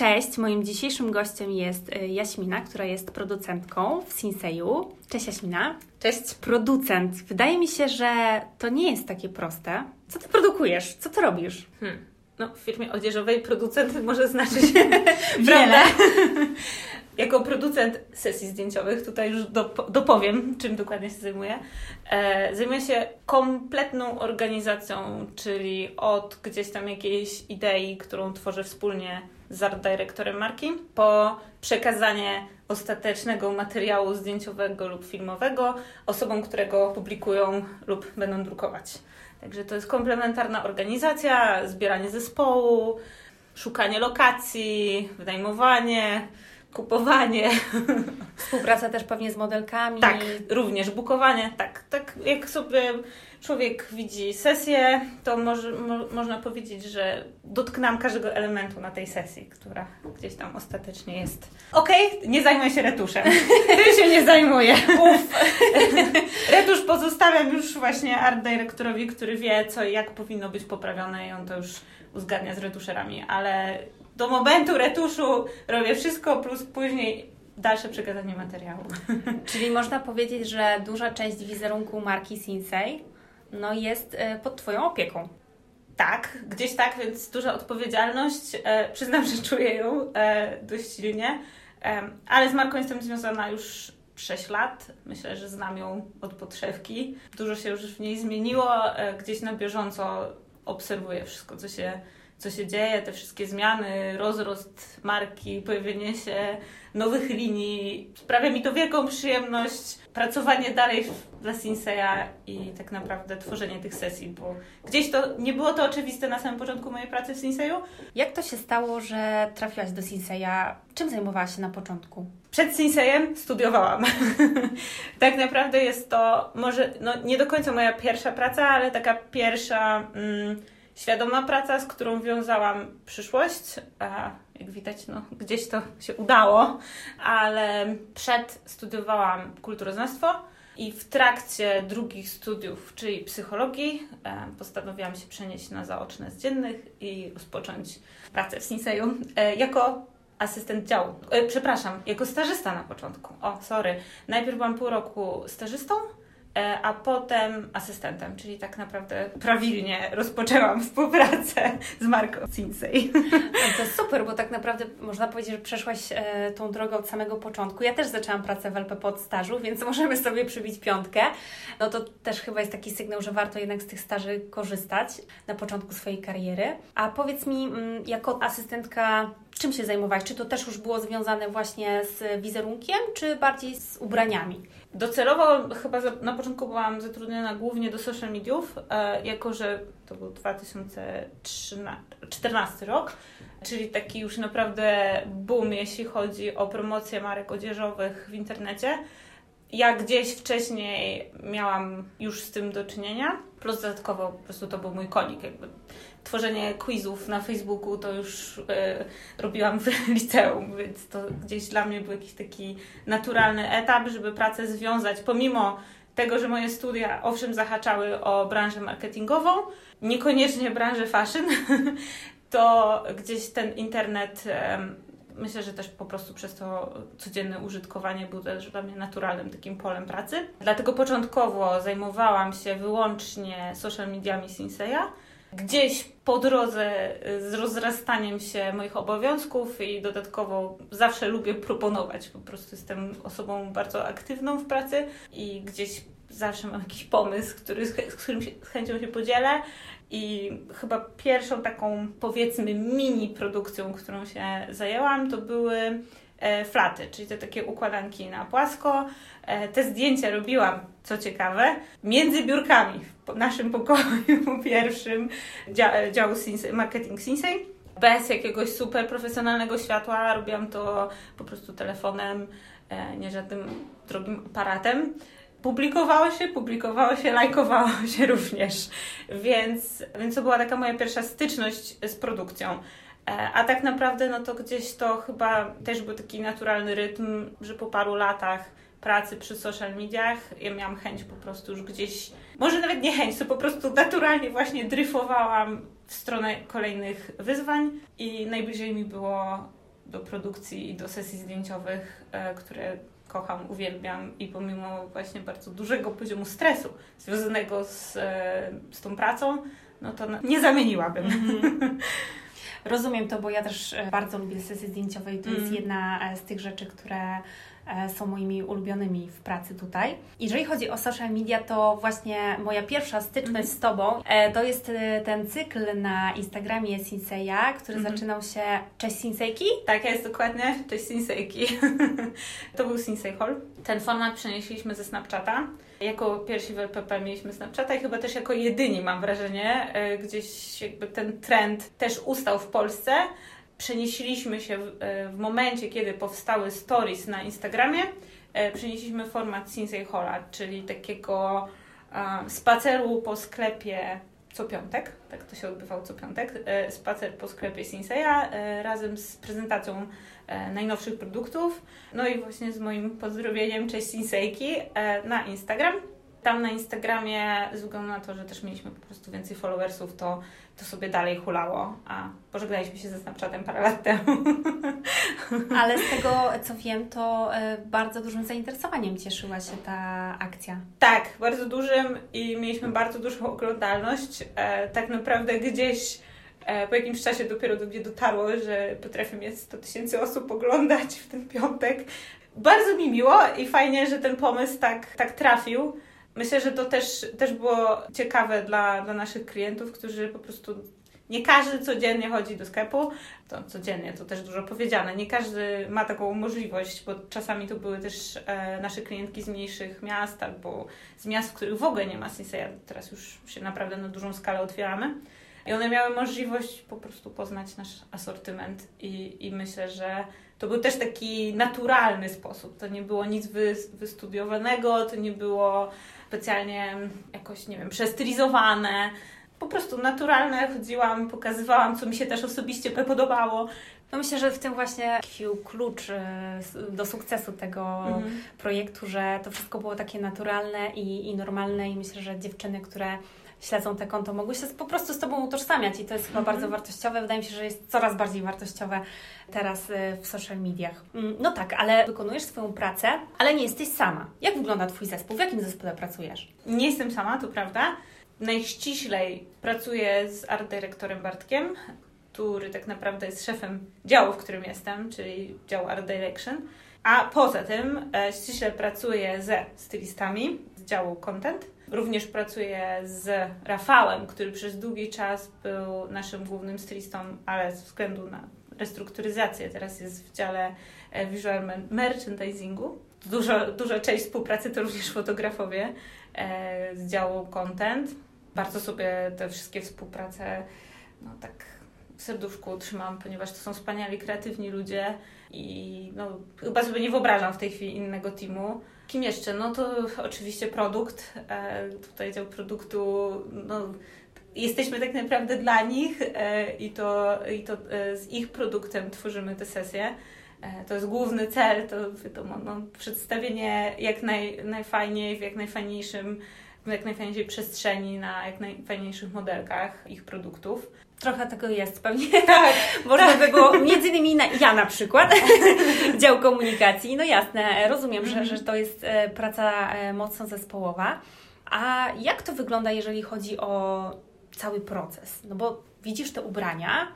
Cześć, moim dzisiejszym gościem jest y, Jaśmina, która jest producentką w Sinseju. Cześć Jaśmina. Cześć. Producent. Wydaje mi się, że to nie jest takie proste. Co ty produkujesz? Co ty robisz? Hmm. No, w firmie odzieżowej producent może znaczyć wiele. jako producent sesji zdjęciowych, tutaj już dopowiem, czym dokładnie się zajmuję, e, zajmuję się kompletną organizacją, czyli od gdzieś tam jakiejś idei, którą tworzę wspólnie z art dyrektorem marki, po przekazanie ostatecznego materiału zdjęciowego lub filmowego osobom, którego publikują lub będą drukować. Także to jest komplementarna organizacja, zbieranie zespołu, szukanie lokacji, wynajmowanie, kupowanie. Współpraca też pewnie z modelkami. Tak, również bukowanie. Tak, tak jak sobie człowiek widzi sesję, to może, mo, można powiedzieć, że dotknęłam każdego elementu na tej sesji, która gdzieś tam ostatecznie jest. Okej, okay, nie zajmuję się retuszem. Tym się nie zajmuję. Uf. Retusz pozostawiam już właśnie art dyrektorowi, który wie, co i jak powinno być poprawione i on to już uzgadnia z retuszerami, ale do momentu retuszu robię wszystko, plus później dalsze przekazanie materiału. Czyli można powiedzieć, że duża część wizerunku marki Sinsei no jest e, pod Twoją opieką. Tak, gdzieś tak, więc duża odpowiedzialność. E, przyznam, że czuję ją e, dość silnie, ale z marką jestem związana już 6 lat. Myślę, że znam ją od podszewki. Dużo się już w niej zmieniło. Gdzieś na bieżąco obserwuję wszystko, co się co się dzieje, te wszystkie zmiany, rozrost marki, pojawienie się nowych linii. Sprawia mi to wielką przyjemność pracowanie dalej dla Sinseya i tak naprawdę tworzenie tych sesji, bo gdzieś to nie było to oczywiste na samym początku mojej pracy w Sinseyu. Jak to się stało, że trafiłaś do Sinseya? Czym zajmowałaś się na początku? Przed Sinseyem studiowałam. tak naprawdę jest to może no, nie do końca moja pierwsza praca, ale taka pierwsza. Mm, świadoma praca, z którą wiązałam przyszłość. A jak widać, no, gdzieś to się udało, ale przed studiowałam kulturoznawstwo i w trakcie drugich studiów, czyli psychologii, e, postanowiłam się przenieść na zaoczne z dziennych i rozpocząć pracę w Sinseju e, jako asystent działu. E, przepraszam, jako stażysta na początku. O, sorry. Najpierw byłam pół roku stażystą, a potem asystentem, czyli tak naprawdę prawilnie rozpoczęłam współpracę z marką Sinsei. To super, bo tak naprawdę można powiedzieć, że przeszłaś e, tą drogę od samego początku. Ja też zaczęłam pracę w LP pod stażu, więc możemy sobie przybić piątkę. No to też chyba jest taki sygnał, że warto jednak z tych staży korzystać na początku swojej kariery. A powiedz mi, mm, jako asystentka czym się zajmowałaś? Czy to też już było związane właśnie z wizerunkiem, czy bardziej z ubraniami? Docelowo chyba na początku byłam zatrudniona głównie do social mediów, e, jako że to był 2014 rok, czyli taki już naprawdę boom, jeśli chodzi o promocję marek odzieżowych w internecie. Ja gdzieś wcześniej miałam już z tym do czynienia, plus dodatkowo po prostu to był mój konik. Jakby tworzenie quizów na Facebooku to już y, robiłam w liceum, więc to gdzieś dla mnie był jakiś taki naturalny etap, żeby pracę związać, pomimo tego, że moje studia owszem zahaczały o branżę marketingową, niekoniecznie branżę fashion, to gdzieś ten internet myślę, że też po prostu przez to codzienne użytkowanie był też dla mnie naturalnym takim polem pracy. Dlatego początkowo zajmowałam się wyłącznie social mediami Sinseya. Gdzieś po drodze z rozrastaniem się moich obowiązków i dodatkowo zawsze lubię proponować. Po prostu jestem osobą bardzo aktywną w pracy i gdzieś zawsze mam jakiś pomysł, który, z którym się, z chęcią się podzielę. I chyba pierwszą taką, powiedzmy, mini produkcją, którą się zajęłam, to były flaty, czyli te takie układanki na płasko. E, te zdjęcia robiłam, co ciekawe, między biurkami w naszym pokoju pierwszym dzia działu marketing Sinsei. Bez jakiegoś super profesjonalnego światła, robiłam to po prostu telefonem, e, nie żadnym drogim aparatem publikowało się, publikowało się, lajkowało się również. Więc, więc to była taka moja pierwsza styczność z produkcją. E, a tak naprawdę, no to gdzieś to chyba też był taki naturalny rytm, że po paru latach pracy przy social mediach ja miałam chęć po prostu już gdzieś, może nawet nie chęć, to po prostu naturalnie właśnie dryfowałam w stronę kolejnych wyzwań i najbliżej mi było do produkcji i do sesji zdjęciowych, e, które kocham, uwielbiam i pomimo właśnie bardzo dużego poziomu stresu związanego z, e, z tą pracą, no to nie zamieniłabym. Mm-hmm. Rozumiem to, bo ja też e, bardzo lubię sesje zdjęciowe i to mm. jest jedna z tych rzeczy, które E, są moimi ulubionymi w pracy tutaj. Jeżeli chodzi o social media, to właśnie moja pierwsza styczność z Tobą e, to jest e, ten cykl na Instagramie Sinseya, który mm zaczynał się Cześć Sinsejki? Tak, jest dokładnie Cześć Sinsejki. to był Sinsei Hall. Ten format przenieśliśmy ze Snapchata. Jako pierwsi w LPP mieliśmy Snapchata i chyba też jako jedyni, mam wrażenie, gdzieś jakby ten trend też ustał w Polsce. Przenieśliśmy się w, e, w momencie, kiedy powstały stories na Instagramie, e, przenieśliśmy format Sinsei Hola, czyli takiego spaceru po sklepie co piątek, tak to się odbywał co piątek, e, spacer po sklepie Sinseya razem z prezentacją najnowszych produktów, no i właśnie z moim pozdrowieniem cześć Sinsejki na Instagram. Tam na Instagramie, ze względu na to, że też mieliśmy po prostu więcej followersów, to, to sobie dalej hulało, a pożegnaliśmy się ze Snapchatem parę lat temu. Ale z tego, co wiem, to e, bardzo dużym zainteresowaniem cieszyła się ta akcja. Tak, bardzo dużym i mieliśmy bardzo dużą oglądalność. E, tak naprawdę gdzieś e, po jakimś czasie dopiero do mnie dotarło, że potrafię mieć 100 tysięcy osób oglądać w ten piątek. Bardzo mi miło i fajnie, że ten pomysł tak, tak trafił. Myślę, że to też, też było ciekawe dla, dla naszych klientów, którzy po prostu nie każdy codziennie chodzi do sklepu. To codziennie to też dużo powiedziane. Nie każdy ma taką możliwość, bo czasami to były też e, nasze klientki z mniejszych miast albo z miast, w których w ogóle nie ma Sinseya. Teraz już się naprawdę na dużą skalę otwieramy. I one miały możliwość po prostu poznać nasz asortyment i, i myślę, że to był też taki naturalny sposób. To nie było nic wy, wystudiowanego, to nie było specjalnie jakoś, nie wiem, przestylizowane. Po prostu naturalne, chodziłam, pokazywałam, co mi się też osobiście podobało. No myślę, że w tym właśnie klucz e, do sukcesu tego mhm. projektu, że to wszystko było takie naturalne i, i normalne i myślę, że dziewczyny, które śledzą te konto, mogły się po prostu z Tobą utożsamiać i to jest chyba mhm. bardzo wartościowe. Wydaje mi się, że jest coraz bardziej wartościowe teraz y, w social mediach. Mm, no tak, ale wykonujesz swoją pracę, ale nie jesteś sama. Jak wygląda Twój zespół? W jakim zespole pracujesz? Nie jestem sama, to prawda. Najściślej pracuję z art dyrektorem Bartkiem, który tak naprawdę jest szefem działu, w którym jestem, czyli dział Art Direction. A poza tym e, ściśle pracuję ze stylistami z działu Content Również pracuję z Rafałem, który przez długi czas był naszym głównym stylistą, ale ze względu na restrukturyzację teraz jest w dziale e, visual merchandisingu. Dużo, duża część współpracy to również fotografowie e, z działu content. Bardzo sobie te wszystkie współprace no tak w serduszku trzymam, ponieważ to są wspaniali, kreatywni ludzie i no, chyba sobie nie wyobrażam w tej chwili innego teamu. Kim jeszcze? No to oczywiście produkt. E, tutaj dział produktu, no, jesteśmy tak naprawdę dla nich e, i to, i to e, z ich produktem tworzymy te sesje. To jest główny cel, to wiadomo, no, przedstawienie jak naj, najfajniej, w jak najfajniejszym, w jak najfajniejszej przestrzeni, na jak najfajniejszych modelkach ich produktów. Trochę tego jest pewnie. Tak. Można tak. by było, między innymi na, ja na przykład, dział komunikacji. No jasne, rozumiem, że, że to jest e, praca e, mocno zespołowa. A jak to wygląda, jeżeli chodzi o cały proces? No bo widzisz te ubrania,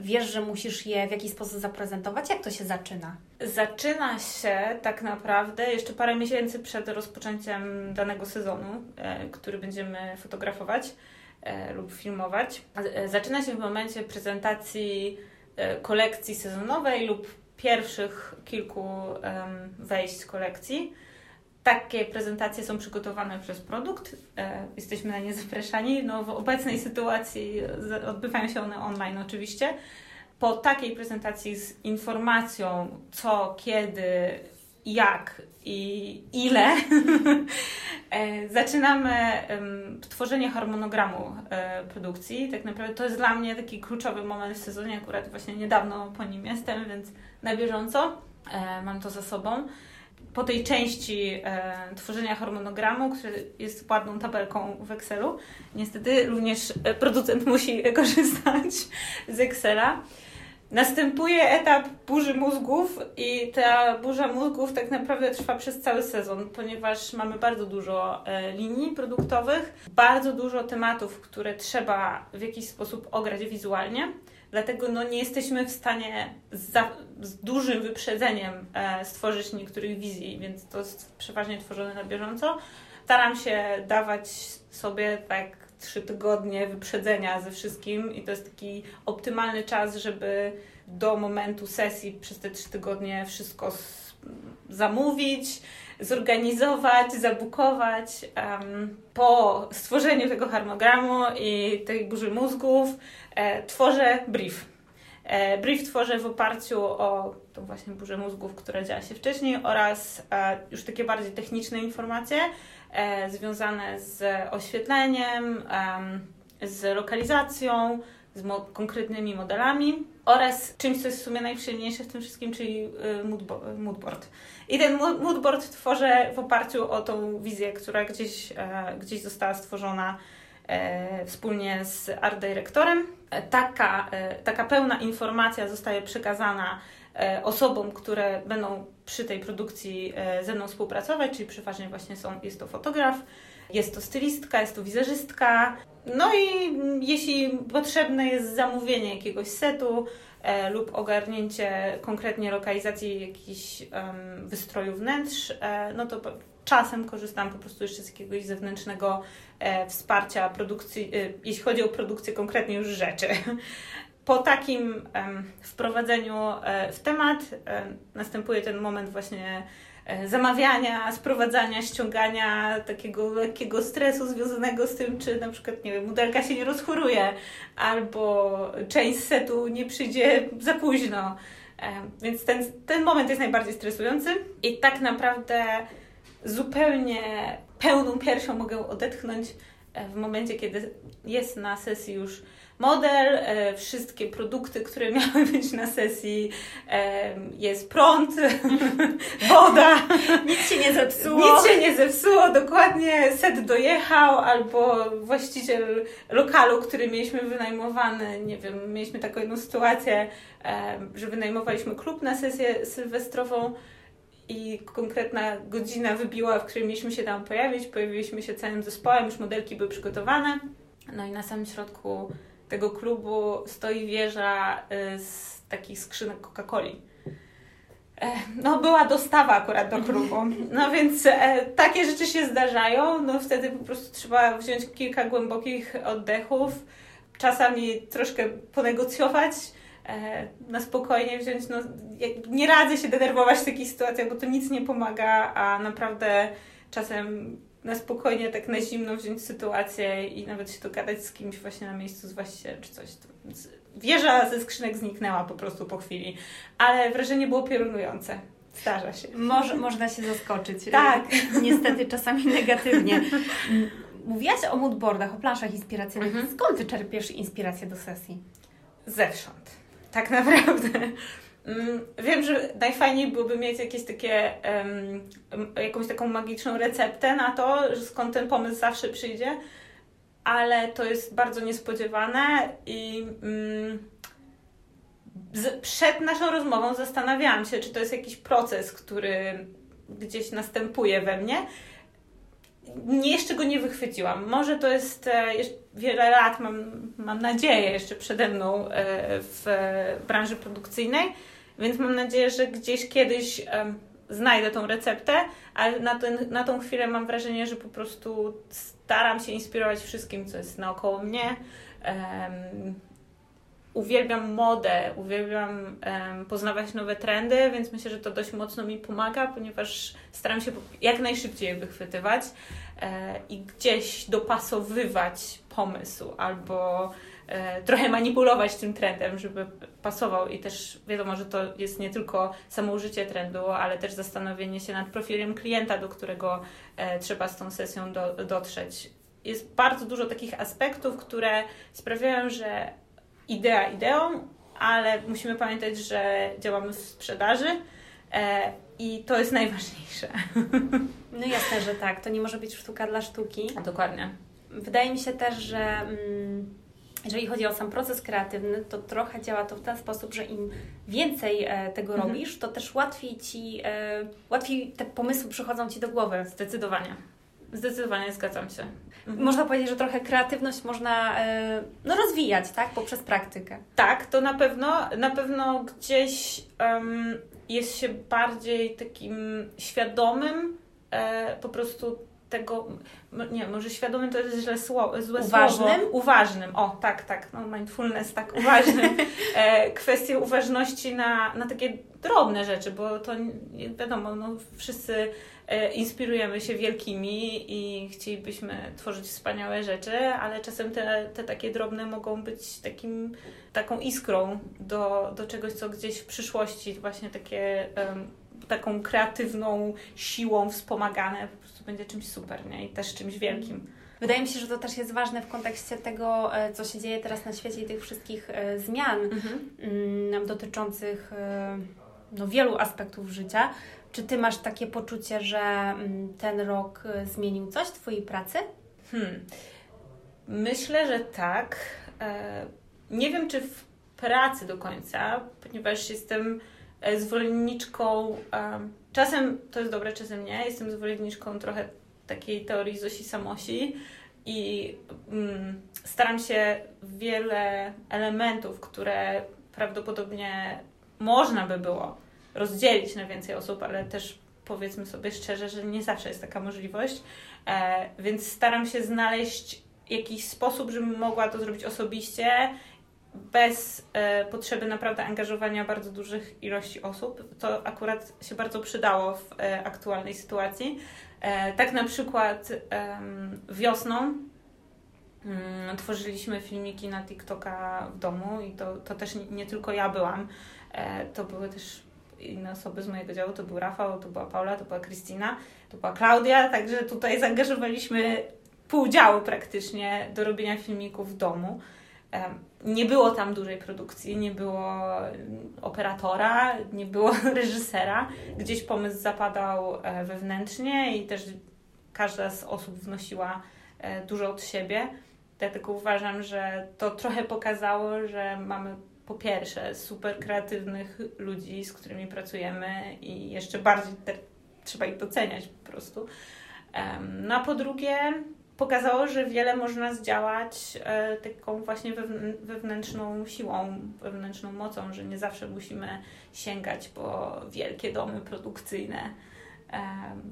wiesz, że musisz je w jakiś sposób zaprezentować. Jak to się zaczyna? Zaczyna się tak naprawdę jeszcze parę miesięcy przed rozpoczęciem danego sezonu, e, który będziemy fotografować e, lub filmować. E, zaczyna się w momencie prezentacji kolekcji sezonowej lub pierwszych kilku wejść kolekcji. Takie prezentacje są przygotowane przez produkt, e, jesteśmy na nie zapraszani. No, w obecnej sytuacji odbywają się one online oczywiście. Po takiej prezentacji z informacją, co, kiedy, jak i ile, e, zaczynamy tworzenie harmonogramu e, produkcji. Tak naprawdę to jest dla mnie taki kluczowy moment w sezonie, akurat właśnie niedawno po nim jestem, więc na bieżąco e, mam to za sobą. Po tej części tworzenia harmonogramu, który jest ładną tabelką w Excelu, niestety również producent musi korzystać z Excela Następuje etap burzy mózgów i ta burza mózgów tak naprawdę trwa przez cały sezon, ponieważ mamy bardzo dużo e, linii produktowych, bardzo dużo tematów, które trzeba w jakiś sposób ograć wizualnie. Dlatego no, nie jesteśmy w stanie za, z dużym wyprzedzeniem e, stworzyć niektórych wizji, więc to jest przeważnie tworzone na bieżąco. Staram się dawać sobie tak trzy tygodnie wyprzedzenia ze wszystkim i to jest taki optymalny czas, żeby do momentu sesji przez te trzy tygodnie wszystko zamówić, zorganizować, zabukować. Po stworzeniu tego harmogramu i tej burzy mózgów e, tworzę brief. E, brief tworzę w oparciu o tą właśnie burzę mózgów, która działa się wcześniej oraz e, już takie bardziej techniczne informacje, związane z oświetleniem, z lokalizacją, z mo konkretnymi modelami oraz czymś, co jest w sumie najprzyjemniejsze w tym wszystkim, czyli y, moodboard. I ten moodboard tworzę w oparciu o tą wizję, która gdzieś, e, gdzieś została stworzona e, wspólnie z art dyrektorem. Taka, taka pełna informacja zostaje przekazana E, osobom, które będą przy tej produkcji e, ze mną współpracować, czyli przeważnie właśnie są, jest to fotograf, jest to stylistka, jest to wizerzystka. No i jeśli potrzebne jest zamówienie jakiegoś setu e, lub ogarnięcie konkretnie lokalizacji jakichś wystroju wnętrz, e, no to czasem korzystam po prostu jeszcze z jakiegoś zewnętrznego e, wsparcia produkcji, e, jeśli chodzi o produkcję konkretnie już rzeczy. Po takim wprowadzeniu e, w temat e, następuje ten moment właśnie zamawiania, sprowadzania, ściągania takiego lekkiego stresu związanego z tym, czy na przykład, nie wiem, modelka się nie rozchoruje, albo część setu nie przyjdzie za późno. Więc ten, ten moment jest najbardziej stresujący i tak naprawdę zupełnie pełną piersią mogę odetchnąć w momencie, kiedy jest na sesji już model, e, wszystkie produkty, które miały być na sesji, e, jest prąd, woda. Nic się nie zepsuło. Nic się nie zepsuło, dokładnie set dojechał, albo właściciel lokalu, który mieliśmy wynajmowany, nie wiem, mieliśmy taką jedną sytuację, e, że wynajmowaliśmy klub na sesję sylwestrową i konkretna godzina wybiła, w której mieliśmy się tam pojawić. Pojawiliśmy się całym zespołem, już modelki były przygotowane. No i na samym środku tego klubu stoi wieża y, z takich skrzynek Coca-Coli. No, była dostawa akurat do klubu. No więc e, takie rzeczy się zdarzają. No wtedy po prostu trzeba wziąć kilka głębokich oddechów, czasami troszkę ponegocjować, e, na spokojnie wziąć. No, nie radzę się denerwować w takich sytuacjach, bo to nic nie pomaga, a naprawdę czasem na spokojnie, tak na zimno wziąć sytuację i nawet się dogadać z kimś właśnie na miejscu z właścicielem czy coś. Wieża ze skrzynek zniknęła po prostu po chwili, ale wrażenie było piorunujące. Zdarza się. Może, można się zaskoczyć. Tak. Niestety czasami negatywnie. Mówiłaś o moodboardach, o planszach inspiracyjnych. Mhm. Skąd Ty czerpiesz inspirację do sesji? Zewsząd. Tak naprawdę. Mm, wiem, że najfajniej byłoby mieć jakieś takie, um, jakąś taką magiczną receptę na to, że skąd ten pomysł zawsze przyjdzie, ale to jest bardzo niespodziewane i um, z, przed naszą rozmową zastanawiałam się, czy to jest jakiś proces, który gdzieś następuje we mnie. Nie, jeszcze go nie wychwyciłam. Może to jest e, wiele lat, mam, mam nadzieję, jeszcze przede mną e, w branży produkcyjnej więc mam nadzieję, że gdzieś kiedyś um, znajdę tą receptę, ale na, ten, na tą chwilę mam wrażenie, że po prostu staram się inspirować wszystkim, co jest naokoło mnie. Um, uwielbiam modę, uwielbiam um, poznawać nowe trendy, więc myślę, że to dość mocno mi pomaga, ponieważ staram się jak najszybciej wychwytywać e, i gdzieś dopasowywać pomysł albo E, trochę manipulować tym trendem, żeby pasował i też wiadomo, że to jest nie tylko samo użycie trendu, ale też zastanowienie się nad profilem klienta, do którego e, trzeba z tą sesją do, dotrzeć. Jest bardzo dużo takich aspektów, które sprawiają, że idea ideą, ale musimy pamiętać, że działamy w sprzedaży e, i to jest najważniejsze. No jasne, że tak. To nie może być sztuka dla sztuki. Dokładnie. Wydaje mi się też, że. Mm jeżeli chodzi o sam proces kreatywny, to trochę działa to w ten sposób, że im więcej e, tego mhm. robisz, to też łatwiej ci, e, łatwiej te pomysły przychodzą ci do głowy. Zdecydowanie. Zdecydowanie zgadzam się. Mhm. Można powiedzieć, że trochę kreatywność można e, no, rozwijać, tak? Poprzez praktykę. Tak, to na pewno, na pewno gdzieś um, jest się bardziej takim świadomym e, po prostu tego, nie, może świadomym to jest źle słowo, złe uważnym? słowo. Uważnym? o tak, tak, no mindfulness, tak, uważnym. E, kwestie uważności na, na takie drobne rzeczy, bo to wiadomo, no, wszyscy e, inspirujemy się wielkimi i chcielibyśmy tworzyć wspaniałe rzeczy, ale czasem te, te takie drobne mogą być takim, taką iskrą do, do czegoś, co gdzieś w przyszłości właśnie takie um, taką kreatywną siłą wspomagane po prostu będzie czymś super, nie? I też czymś wielkim. Wydaje mi się, że to też jest ważne w kontekście tego, e, co się dzieje teraz na świecie i tych wszystkich e, zmian mhm. Mm, dotyczących e, no, wielu aspektów życia. Czy ty masz takie poczucie, że mm, ten rok zmienił coś w twojej pracy? Hmm. Myślę, że tak. Nie wiem, czy w pracy do końca, ponieważ jestem zwolenniczką, czasem to jest dobre, czasem nie, jestem zwolenniczką trochę takiej teorii Zosi Samosi i mm, staram się wiele elementów, które prawdopodobnie można by było rozdzielić na więcej osób, ale też powiedzmy sobie szczerze, że nie zawsze jest taka możliwość, e, więc staram się znaleźć jakiś sposób, żebym mogła to zrobić osobiście bez e, potrzeby naprawdę angażowania bardzo dużych ilości osób. To akurat się bardzo przydało w e, aktualnej sytuacji. E, tak na przykład wiosną mm, tworzyliśmy filmiki na TikToka w domu i to, to też nie, nie tylko ja byłam, e, to były też inne osoby z mojego działu, to był Rafał, to była Paula, to była Krystyna, to była Klaudia, także tutaj zaangażowaliśmy pół działu praktycznie do robienia filmików w domu. Nie było tam dużej produkcji, nie było operatora, nie było reżysera. Gdzieś pomysł zapadał e, wewnętrznie i też każda z osób wnosiła e, dużo od siebie. Dlatego uważam, że to trochę pokazało, że mamy po pierwsze super kreatywnych ludzi, z którymi pracujemy i jeszcze bardziej te, trzeba ich doceniać po prostu. No a po drugie, pokazało, że wiele można zdziałać e, taką właśnie wewnętrzną siłą, wewnętrzną mocą, że nie zawsze musimy sięgać po wielkie domy produkcyjne e,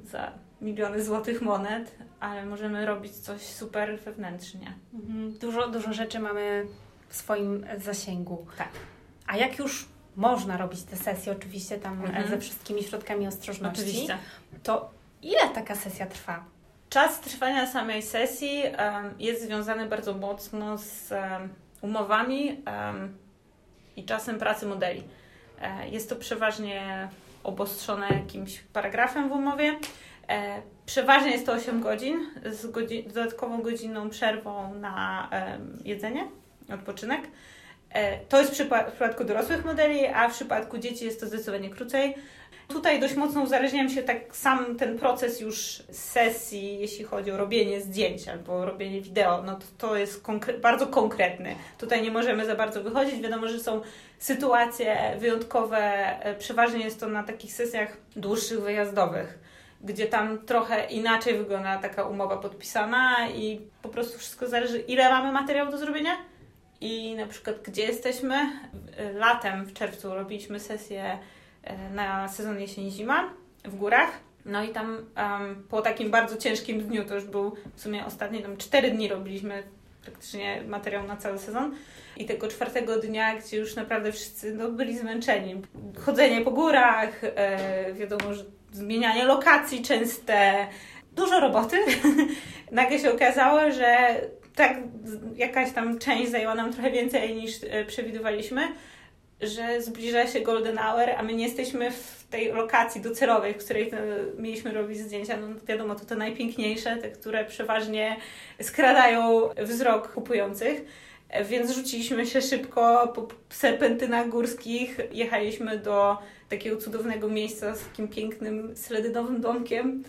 za miliony złotych monet, ale możemy robić coś super wewnętrznie. Mhm. Dużo, dużo rzeczy mamy w swoim zasięgu. Tak. A jak już można robić te sesje, oczywiście tam e, mhm. ze wszystkimi środkami ostrożności, oczywiście. to ile taka sesja trwa? Czas trwania samej sesji jest związany bardzo mocno z umowami i czasem pracy modeli. E, jest to przeważnie obostrzone jakimś paragrafem w umowie. E, przeważnie jest to 8 godzin z, godzi- z dodatkową godziną przerwą na jedzenie, odpoczynek. E, to jest w przypadku dorosłych modeli, a w przypadku dzieci jest to zdecydowanie krócej. Tutaj dość mocno uzależniam się tak sam ten proces już sesji, jeśli chodzi o robienie zdjęć albo robienie wideo, no to, to jest konkre bardzo konkretny. Tutaj nie możemy za bardzo wychodzić. Wiadomo, że są sytuacje wyjątkowe. E, przeważnie jest to na takich sesjach dłuższych, wyjazdowych, gdzie tam trochę inaczej wygląda taka umowa podpisana i po prostu wszystko zależy, ile mamy materiału do zrobienia i na przykład gdzie jesteśmy. Latem w czerwcu robiliśmy sesję E, na sezon jesień-zima w górach. No i tam um, po takim bardzo ciężkim dniu, to już był w sumie ostatni, tam cztery dni robiliśmy praktycznie materiał na cały sezon. I tego czwartego dnia, gdzie już naprawdę wszyscy no, byli zmęczeni. Chodzenie po górach, e, wiadomo, że zmienianie lokacji częste, dużo roboty. Nagle się okazało, że tak jakaś tam część zajęła nam trochę więcej niż e, przewidywaliśmy że zbliża się Golden Hour, a my nie jesteśmy w tej lokacji docelowej, w której mieliśmy robić zdjęcia. No wiadomo, to te najpiękniejsze, te, które przeważnie skradają wzrok kupujących. Więc rzuciliśmy się szybko po serpentynach górskich, jechaliśmy do takiego cudownego miejsca z takim pięknym sledynowym domkiem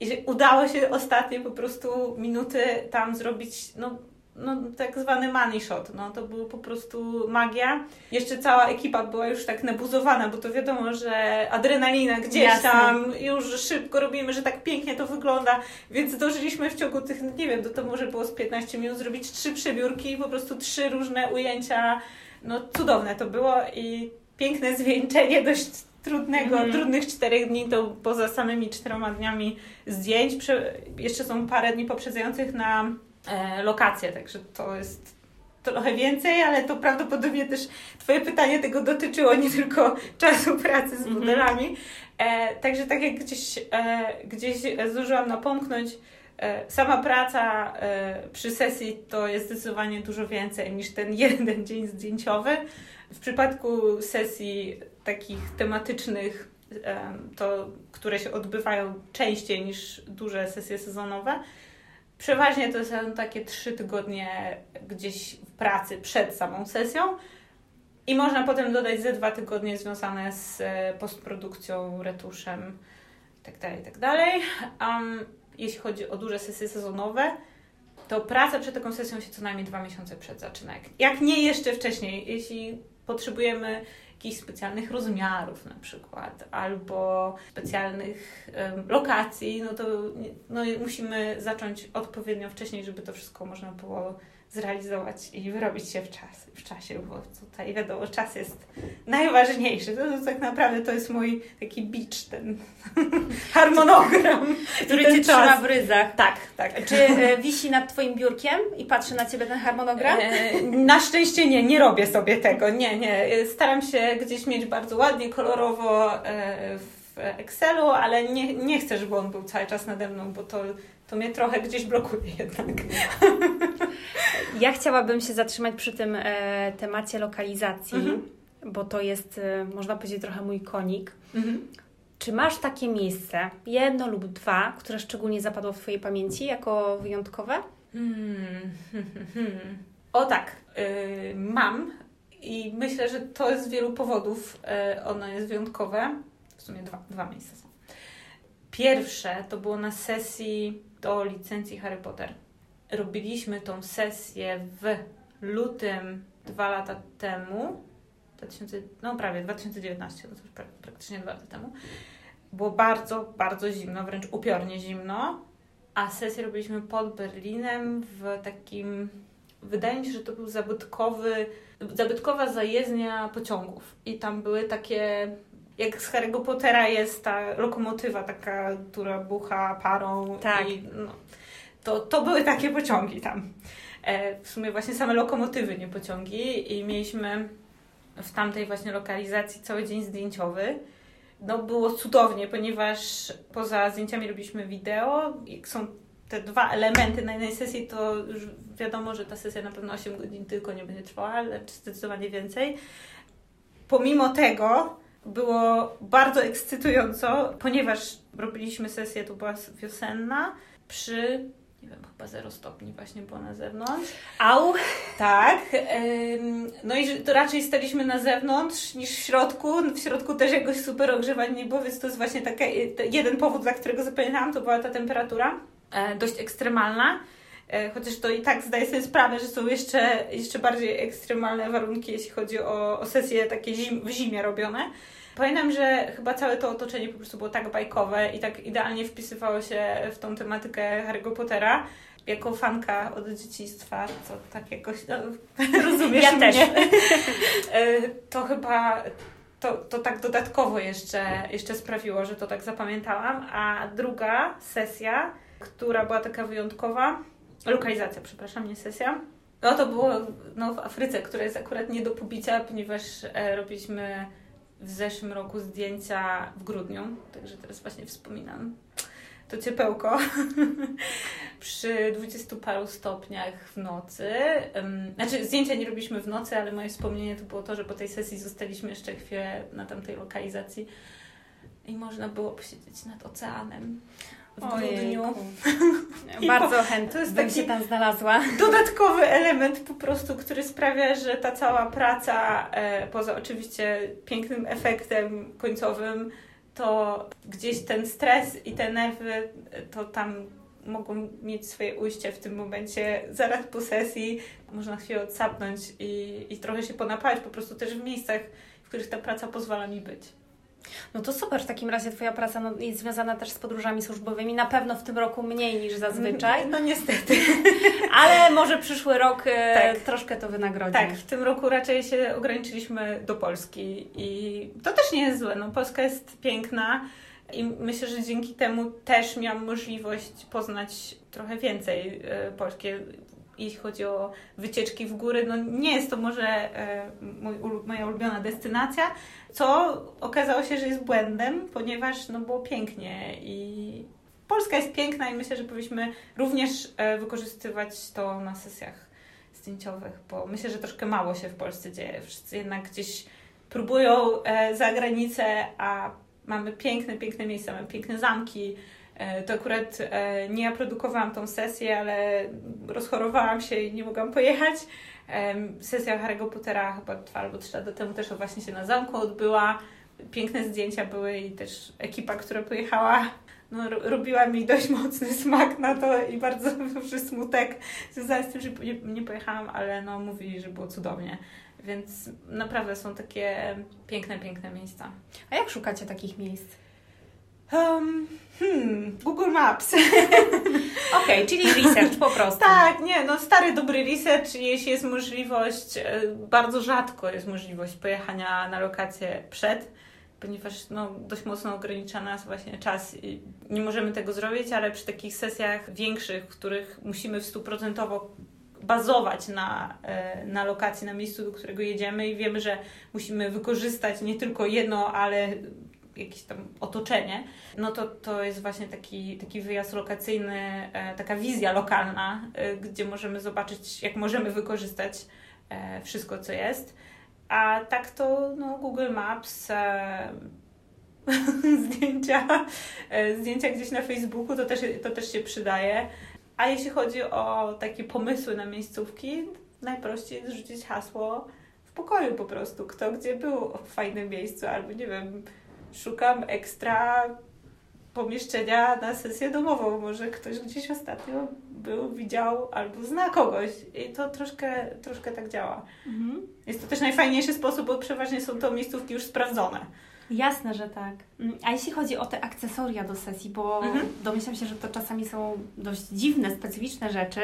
i udało się ostatnie po prostu minuty tam zrobić no, no, tak zwany money shot. No, to było po prostu magia. Jeszcze cała ekipa była już tak nabuzowana, bo to wiadomo, że adrenalina gdzieś Jasne. tam, już szybko robimy, że tak pięknie to wygląda, więc zdążyliśmy w ciągu tych, nie wiem, to, to może było z 15 minut zrobić trzy przebiórki, po prostu trzy różne ujęcia. No cudowne to było i piękne zwieńczenie dość trudnego, Mhm. trudnych czterech dni, to poza samymi czteroma dniami zdjęć. Jeszcze są parę dni poprzedzających na lokacje, także to jest trochę więcej, ale to prawdopodobnie też Twoje pytanie tego dotyczyło, nie tylko czasu pracy z Mhm. modelami. E, także tak jak gdzieś, e, gdzieś zdążyłam napomknąć, e, sama praca e, przy sesji to jest zdecydowanie dużo więcej niż ten jeden dzień zdjęciowy. W przypadku sesji takich tematycznych, em, to, które się odbywają częściej niż duże sesje sezonowe, przeważnie to są takie trzy tygodnie gdzieś w pracy przed samą sesją i można potem dodać ze dwa tygodnie związane z e, postprodukcją, retuszem itd. itd. Um, jeśli chodzi o duże sesje sezonowe, to praca przed taką sesją się co najmniej dwa miesiące przed zaczyna. Jak- Jak nie jeszcze wcześniej, jeśli potrzebujemy jakichś specjalnych rozmiarów na przykład, albo specjalnych lokacji, no to no, musimy zacząć odpowiednio wcześniej, żeby to wszystko można było zrealizować i wyrobić się w, czas, w czasie, bo tutaj wiadomo, czas jest najważniejszy. To, to tak naprawdę to jest mój taki bicz, ten harmonogram. Który ten cię trzyma czas. w ryzach. Tak, tak. Czy e, wisi nad Twoim biurkiem i patrzy na Ciebie ten harmonogram? E, na szczęście nie, nie robię sobie tego. Nie, nie. Staram się gdzieś mieć bardzo ładnie, kolorowo e, w Excelu, ale nie, nie chcę, żeby on był cały czas nade mną, bo to, to mnie trochę gdzieś blokuje jednak. Ja chciałabym się zatrzymać przy tym e, temacie lokalizacji, Mhm. bo to jest, e, można powiedzieć, trochę mój konik. Mhm. Czy masz takie miejsce, jedno lub dwa, które szczególnie zapadło w Twojej pamięci jako wyjątkowe? Hmm. O tak, y, mam i myślę, że to jest z wielu powodów. y, ono jest wyjątkowe. Sumie dwa, dwa miejsca są. Pierwsze to było na sesji do licencji Harry Potter. Robiliśmy tą sesję w lutym dwa lata temu. 2000, no prawie 2019, to już pra, praktycznie dwa lata temu. Było bardzo, bardzo zimno, wręcz upiornie zimno. A sesję robiliśmy pod Berlinem w takim. Wydaje mi się, że to był zabytkowy, zabytkowa zajezdnia pociągów. I tam były takie. Jak z Harry'ego Pottera jest ta lokomotywa taka, która bucha parą. Tak. I, no, to, to były takie pociągi tam. E, w sumie właśnie same lokomotywy, nie pociągi. I mieliśmy w tamtej właśnie lokalizacji cały dzień zdjęciowy. No było cudownie, ponieważ poza zdjęciami robiliśmy wideo. Jak są te dwa elementy na jednej sesji, to już wiadomo, że ta sesja na pewno 8 godzin tylko nie będzie trwała, lecz zdecydowanie więcej. Pomimo tego było bardzo ekscytująco, ponieważ robiliśmy sesję, to była wiosenna, przy, nie wiem, chyba 0 stopni właśnie było na zewnątrz. Au! Tak. No i to raczej staliśmy na zewnątrz niż w środku. W środku też jakoś super ogrzewań nie było, więc to jest właśnie taki jeden powód, dla którego zapamiętałam, to była ta temperatura e, dość ekstremalna. E, Chociaż to i tak zdaję sobie sprawę, że są jeszcze, jeszcze bardziej ekstremalne warunki, jeśli chodzi o, o sesje takie zim, w zimie robione. Pamiętam, że chyba całe to otoczenie po prostu było tak bajkowe i tak idealnie wpisywało się w tą tematykę Harry'ego Pottera. Jako fanka od dzieciństwa, to tak jakoś no, rozumiesz Ja też. E, to chyba to, to tak dodatkowo jeszcze, jeszcze sprawiło, że to tak zapamiętałam. A druga sesja, która była taka wyjątkowa, lokalizacja, przepraszam, nie sesja. No to było no, w Afryce, która jest akurat nie do pobicia, ponieważ e, robiliśmy w zeszłym roku zdjęcia w grudniu, także teraz właśnie wspominam to ciepełko przy 20 paru stopniach w nocy. Znaczy, zdjęcia nie robiliśmy w nocy, ale moje wspomnienie to było to, że po tej sesji zostaliśmy jeszcze chwilę na tamtej lokalizacji i można było posiedzieć nad oceanem w grudniu. Ojejku. Bardzo chętnie To jest bym taki- się tam znalazła. dodatkowy element po prostu, który sprawia, że ta cała praca, e, poza oczywiście pięknym efektem końcowym, to gdzieś ten stres i te nerwy, e, to tam mogą mieć swoje ujście w tym momencie zaraz po sesji. Można chwilę odsapnąć i, i trochę się ponapać po prostu też w miejscach, w których ta praca pozwala mi być. No to super, w takim razie Twoja praca no, jest związana też z podróżami służbowymi. Na pewno w tym roku mniej niż zazwyczaj. No niestety. Ale może przyszły rok e, Tak. troszkę to wynagrodzi. Tak, w tym roku raczej się ograniczyliśmy do Polski i to też nie jest złe. No, Polska jest piękna i myślę, że dzięki temu też miałam możliwość poznać trochę więcej e, polskie. Jeśli chodzi o wycieczki w góry, no nie jest to może e, mój, moja ulubiona destynacja, co okazało się, że jest błędem, ponieważ no, było pięknie i Polska jest piękna i myślę, że powinniśmy również e, wykorzystywać to na sesjach zdjęciowych, bo myślę, że troszkę mało się w Polsce dzieje. Wszyscy jednak gdzieś próbują e, za granicę, a mamy piękne, piękne miejsca, mamy piękne zamki. E, to akurat e, nie ja produkowałam tą sesję, ale rozchorowałam się i nie mogłam pojechać. Sesja Harry'ego Pottera chyba dwa albo trzy lata temu też właśnie się na zamku odbyła. Piękne zdjęcia były i też ekipa, która pojechała, no, ro- robiła mi dość mocny smak na to i bardzo duży smutek związany z tym, że nie, nie pojechałam, ale no mówili, że było cudownie. Więc naprawdę są takie piękne, piękne miejsca. A jak szukacie takich miejsc? Um, hmm, Google Maps. Okej, czyli research po prostu. Tak, nie, no stary dobry research, jeśli jest możliwość, e, bardzo rzadko jest możliwość pojechania na lokację przed, ponieważ no, dość mocno ogranicza nas właśnie czas i nie możemy tego zrobić, ale przy takich sesjach większych, w których musimy w stuprocentowo bazować na, e, na lokacji, na miejscu, do którego jedziemy i wiemy, że musimy wykorzystać nie tylko jedno, ale jakieś tam otoczenie, no to to jest właśnie taki, taki wyjazd lokacyjny, e, taka wizja lokalna, e, gdzie możemy zobaczyć, jak możemy wykorzystać e, wszystko, co jest. A tak to no, Google Maps, zdjęcia, zdjęcia gdzieś na Facebooku, to też, to też się przydaje. A jeśli chodzi o takie pomysły na miejscówki, najprościej jest rzucić hasło w pokoju po prostu. Kto gdzie był w fajnym miejscu, albo nie wiem, szukam ekstra pomieszczenia na sesję domową. Może ktoś gdzieś ostatnio był, widział albo zna kogoś. I to troszkę, troszkę tak działa. Mhm. Jest to też najfajniejszy sposób, bo przeważnie są to miejscówki już sprawdzone. Jasne, że tak. Mm, A jeśli chodzi o te akcesoria do sesji, bo Mhm. domyślam się, że to czasami są dość dziwne, specyficzne rzeczy.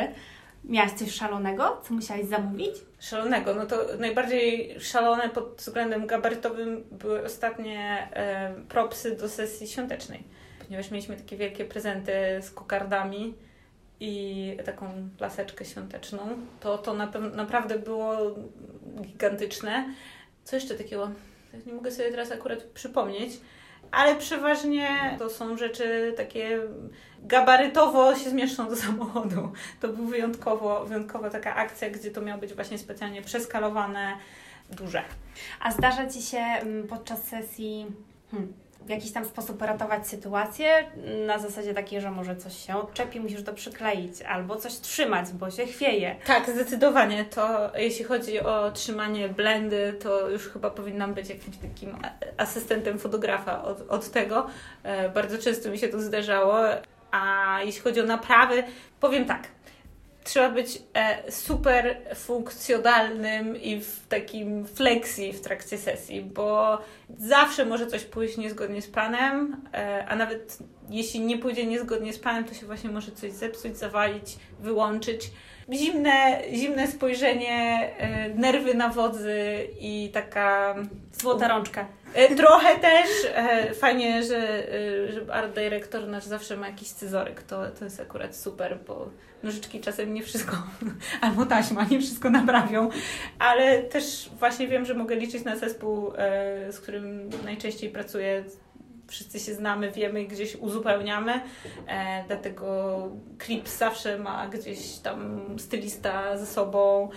Miałaś coś szalonego, co musiałaś zamówić? Szalonego. No to najbardziej szalone pod względem gabarytowym były ostatnie e, propsy do sesji świątecznej. Ponieważ mieliśmy takie wielkie prezenty z kokardami i taką laseczkę świąteczną, to to na, naprawdę było gigantyczne. Co jeszcze takiego? Nie mogę sobie teraz akurat przypomnieć. Ale przeważnie to są rzeczy takie gabarytowo się zmieszczą do samochodu. To był wyjątkowo, wyjątkowa taka akcja, gdzie to miało być właśnie specjalnie przeskalowane, duże. A zdarza Ci się mm, podczas sesji hmm, w jakiś tam sposób ratować sytuację na zasadzie takiej, że może coś się odczepi, musisz to przykleić, albo coś trzymać, bo się chwieje. Tak, zdecydowanie. To jeśli chodzi o trzymanie blendy, to już chyba powinnam być jakimś takim asystentem fotografa od, od tego. E, Bardzo często mi się to zdarzało. A jeśli chodzi o naprawy, powiem tak. Trzeba być e, super funkcjonalnym i w takim flexi w trakcie sesji, bo zawsze może coś pójść niezgodnie z planem, e, a nawet jeśli nie pójdzie niezgodnie z planem, to się właśnie może coś zepsuć, zawalić, wyłączyć. Zimne, zimne spojrzenie, e, nerwy na wodzy i taka Złota rączka. E, Trochę też. E, Fajnie, że, e, że art dyrektor nasz zawsze ma jakiś scyzoryk. To, to jest akurat super, bo nożyczki czasem nie wszystko, albo taśma nie wszystko naprawią. Ale też właśnie wiem, że mogę liczyć na zespół, z którym najczęściej pracuję. Wszyscy się znamy, wiemy, gdzieś uzupełniamy. Dlatego Clips zawsze ma gdzieś tam stylista ze sobą,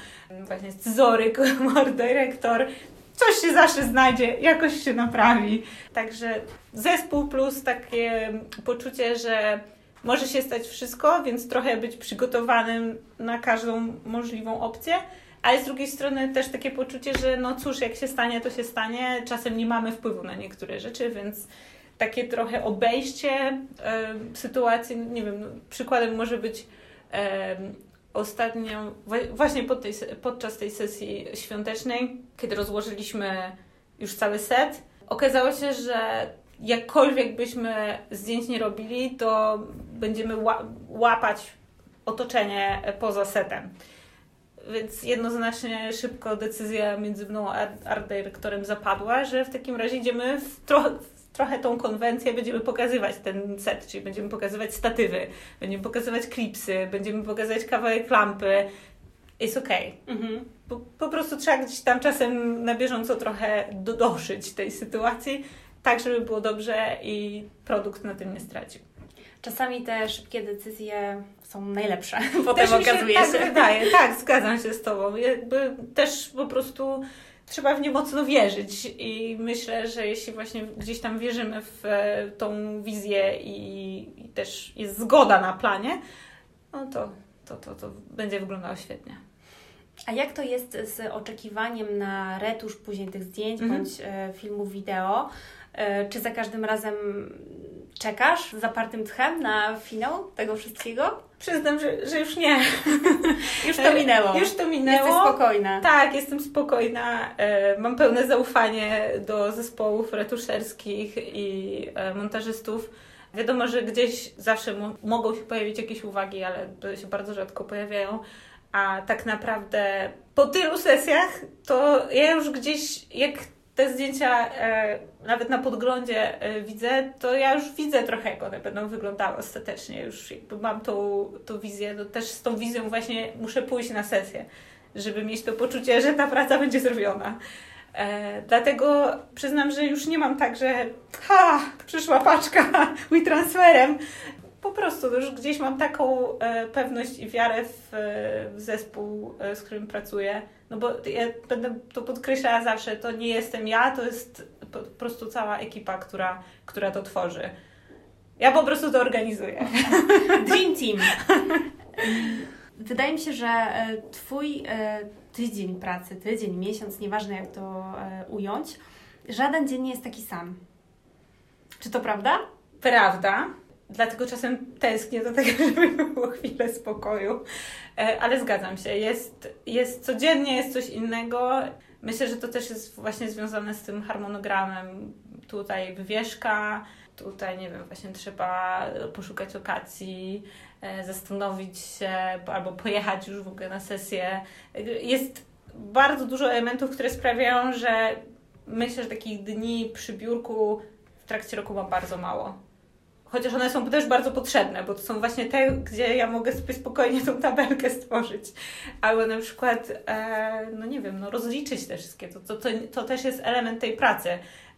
właśnie scyzoryk, art dyrektor coś się zawsze znajdzie, jakoś się naprawi. Także zespół plus takie poczucie, że może się stać wszystko, więc trochę być przygotowanym na każdą możliwą opcję. Ale z drugiej strony też takie poczucie, że no cóż, jak się stanie, to się stanie. Czasem nie mamy wpływu na niektóre rzeczy, więc takie trochę obejście e, sytuacji. Nie wiem, przykładem może być ostatnio, właśnie pod tej, podczas tej sesji świątecznej, kiedy rozłożyliśmy już cały set, okazało się, że jakkolwiek byśmy zdjęć nie robili, to będziemy łapać otoczenie poza setem. Więc jednoznacznie szybko decyzja między mną a art dyrektorem zapadła, że w takim razie idziemy w, tro trochę tą konwencję, będziemy pokazywać ten set, czyli będziemy pokazywać statywy, będziemy pokazywać klipsy, będziemy pokazywać kawałek lampy. Jest okej. Okay. Mhm. Po, po, prostu trzeba gdzieś tam czasem na bieżąco trochę dodoszyć tej sytuacji, tak żeby było dobrze i produkt na tym nie stracił. Czasami te szybkie decyzje są najlepsze. Potem też okazuje się. Tak, wydaje. tak, zgadzam się z Tobą. Jakby też po prostu trzeba w nie mocno wierzyć i myślę, że jeśli właśnie gdzieś tam wierzymy w e, tą wizję i, i też jest zgoda na planie, no to, to, to, to będzie wyglądało świetnie. A jak to jest z oczekiwaniem na retusz później tych zdjęć mhm. bądź e, filmów wideo? E, czy za każdym razem czekasz zapartym tchem na finał tego wszystkiego? Przyznam, że, że już nie. już to minęło. Już to minęło. Jesteś spokojna. Tak, jestem spokojna. E, mam pełne zaufanie do zespołów retuszerskich i e, montażystów. Wiadomo, że gdzieś zawsze mogą się pojawić jakieś uwagi, ale się bardzo rzadko pojawiają. A tak naprawdę po tylu sesjach to ja już gdzieś, jak te zdjęcia e, nawet na podglądzie e, widzę, to ja już widzę trochę, jak one będą wyglądały ostatecznie. Już jakby mam tą, tą wizję, no też z tą wizją właśnie muszę pójść na sesję, żeby mieć to poczucie, że ta praca będzie zrobiona. E, dlatego przyznam, że już nie mam tak, że ha, przyszła paczka transferem. Po prostu już gdzieś mam taką e, pewność i wiarę w, w zespół, e, z którym pracuję, no bo ja będę to podkreślała zawsze, to nie jestem ja, to jest po prostu cała ekipa, która, która to tworzy. Ja po prostu to organizuję. Dream Team. Wydaje mi się, że e, Twój e, tydzień pracy, tydzień, miesiąc, nieważne jak to e, ująć, żaden dzień nie jest taki sam. Czy to prawda? Prawda. Dlatego czasem tęsknię do tego, żeby było chwilę spokoju. E, ale zgadzam się, jest, jest codziennie jest coś innego. Myślę, że to też jest właśnie związane z tym harmonogramem. Tutaj wywieszka, tutaj nie wiem, właśnie trzeba poszukać lokacji, e, zastanowić się albo pojechać już w ogóle na sesję. Jest bardzo dużo elementów, które sprawiają, że myślę, że takich dni przy biurku w trakcie roku mam bardzo mało chociaż one są też bardzo potrzebne, bo to są właśnie te, gdzie ja mogę sobie spokojnie tą tabelkę stworzyć. Albo na przykład, e, no nie wiem, no rozliczyć te wszystkie. To, to, to, to też jest element tej pracy.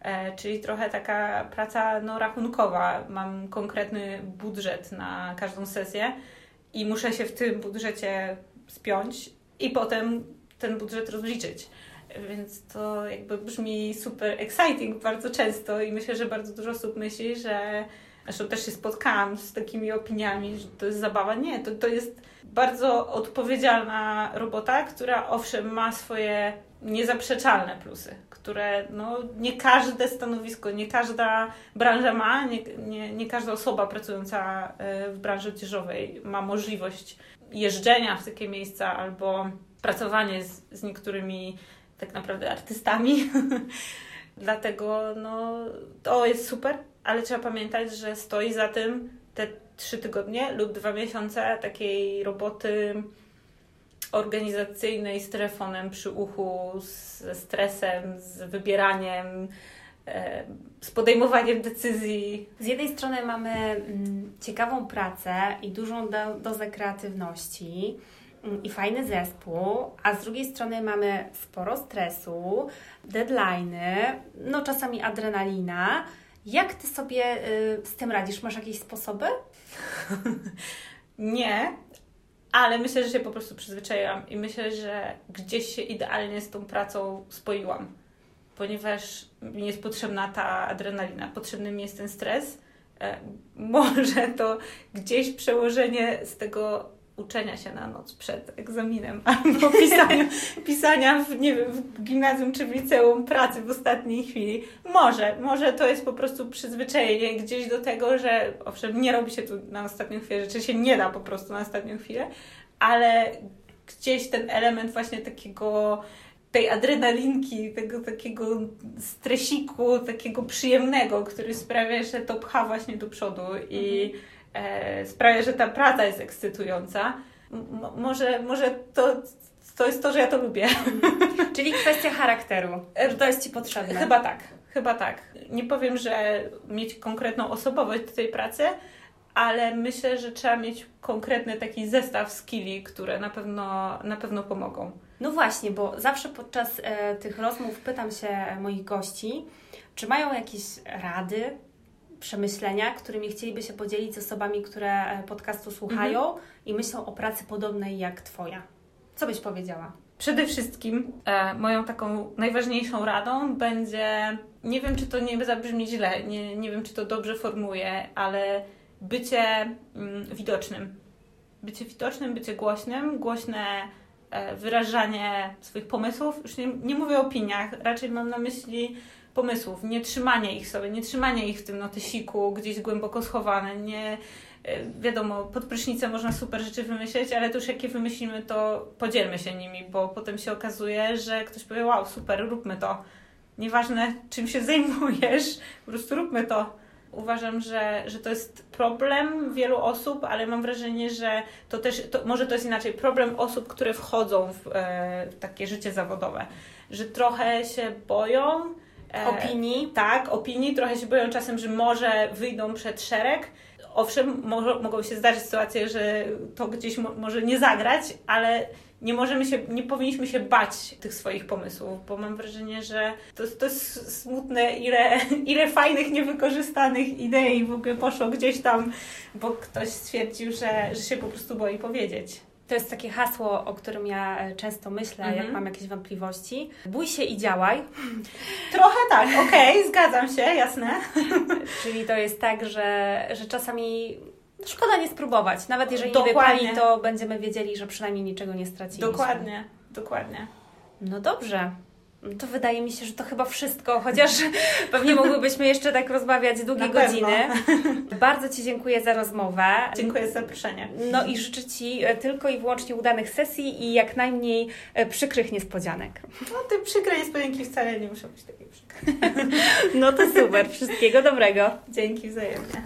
E, czyli trochę taka praca no, rachunkowa. Mam konkretny budżet na każdą sesję i muszę się w tym budżecie spiąć i potem ten budżet rozliczyć. Więc to jakby brzmi super exciting bardzo często i myślę, że bardzo dużo osób myśli, że Zresztą też się spotkałam z takimi opiniami, że to jest zabawa. Nie, to, to jest bardzo odpowiedzialna robota, która owszem ma swoje niezaprzeczalne plusy, które no, nie każde stanowisko, nie każda branża ma, nie, nie, nie każda osoba pracująca e, w branży odzieżowej ma możliwość jeżdżenia w takie miejsca albo pracowanie z, z niektórymi tak naprawdę artystami. Dlatego no, to jest super, ale trzeba pamiętać, że stoi za tym te trzy tygodnie lub dwa miesiące takiej roboty organizacyjnej z telefonem przy uchu, ze stresem, z wybieraniem, e, z podejmowaniem decyzji. Z jednej strony mamy mm, ciekawą pracę i dużą dozę kreatywności mm, i fajny zespół, a z drugiej strony mamy sporo stresu, deadlines, no czasami adrenalina. Jak ty sobie y, z tym radzisz? Masz jakieś sposoby? Nie, ale myślę, że się po prostu przyzwyczaiłam i myślę, że gdzieś się idealnie z tą pracą spoiłam, ponieważ mi jest potrzebna ta adrenalina, potrzebny mi jest ten stres. E, może to gdzieś przełożenie z tego uczenia się na noc przed egzaminem albo pisania, pisania w, nie wiem, w gimnazjum czy w liceum pracy w ostatniej chwili. Może, może to jest po prostu przyzwyczajenie gdzieś do tego, że owszem, nie robi się tu na ostatnią chwilę, rzeczy się nie da po prostu na ostatnią chwilę, ale gdzieś ten element właśnie takiego tej adrenalinki, tego takiego stresiku, takiego przyjemnego, który sprawia, że to pcha właśnie do przodu i mhm. E, sprawia, że ta praca jest ekscytująca. M może, może to, to jest to, że ja to lubię. Czyli kwestia charakteru, że to jest Ci potrzebne. Chyba tak, chyba tak. Nie powiem, że mieć konkretną osobowość do tej pracy, ale myślę, że trzeba mieć konkretny taki zestaw skilli, które na pewno, na pewno pomogą. No właśnie, bo zawsze podczas e, tych rozmów pytam się moich gości, czy mają jakieś rady, przemyślenia, którymi chcieliby się podzielić z osobami, które e, podcastu słuchają mhm. i myślą o pracy podobnej jak Twoja. Co byś powiedziała? Przede wszystkim e, moją taką najważniejszą radą będzie, nie wiem czy to nie zabrzmi źle, nie, nie wiem czy to dobrze formuję, ale bycie mm, widocznym. Bycie widocznym, bycie głośnym, głośne e, wyrażanie swoich pomysłów. Już nie, nie mówię o opiniach, raczej mam na myśli pomysłów, nie trzymanie ich sobie, nie trzymanie ich w tym notysiku gdzieś głęboko schowane, nie e, wiadomo, pod prysznicem można super rzeczy wymyśleć, ale to już jakie wymyślimy, to podzielmy się nimi, bo potem się okazuje, że ktoś powie, wow, super, róbmy to. Nieważne, czym się zajmujesz, po prostu róbmy to. Uważam, że, że to jest problem wielu osób, ale mam wrażenie, że to też, to, może to jest inaczej, problem osób, które wchodzą w, e, w takie życie zawodowe, że trochę się boją, opinii. Tak, opinii, trochę się boją czasem, że może wyjdą przed szereg. Owszem, mo mogą się zdarzyć sytuacje, że to gdzieś mo może nie zagrać, ale nie możemy się, nie powinniśmy się bać tych swoich pomysłów, bo mam wrażenie, że to, to jest smutne, ile, ile fajnych, niewykorzystanych idei w ogóle poszło gdzieś tam, bo ktoś stwierdził, że, że się po prostu boi powiedzieć. To jest takie hasło, o którym ja e, często myślę, jak mhm. mam jakieś wątpliwości. Bój się i działaj. Trochę tak, okej, okay, zgadzam się, jasne. Czyli to jest tak, że, że czasami szkoda nie spróbować. Nawet jeżeli dokładnie. nie wypali, to będziemy wiedzieli, że przynajmniej niczego nie straciliśmy. Dokładnie, dokładnie. No dobrze. To wydaje mi się, że to chyba wszystko, chociaż pewnie mogłybyśmy jeszcze tak rozmawiać długie godziny. Bardzo Ci dziękuję za rozmowę. Dziękuję za zaproszenie. No i życzę Ci e, tylko i wyłącznie udanych sesji i jak najmniej e, przykrych niespodzianek. No te przykre niespodzianki wcale nie muszą być takie przykre. No to super. Wszystkiego dobrego. Dzięki wzajemnie.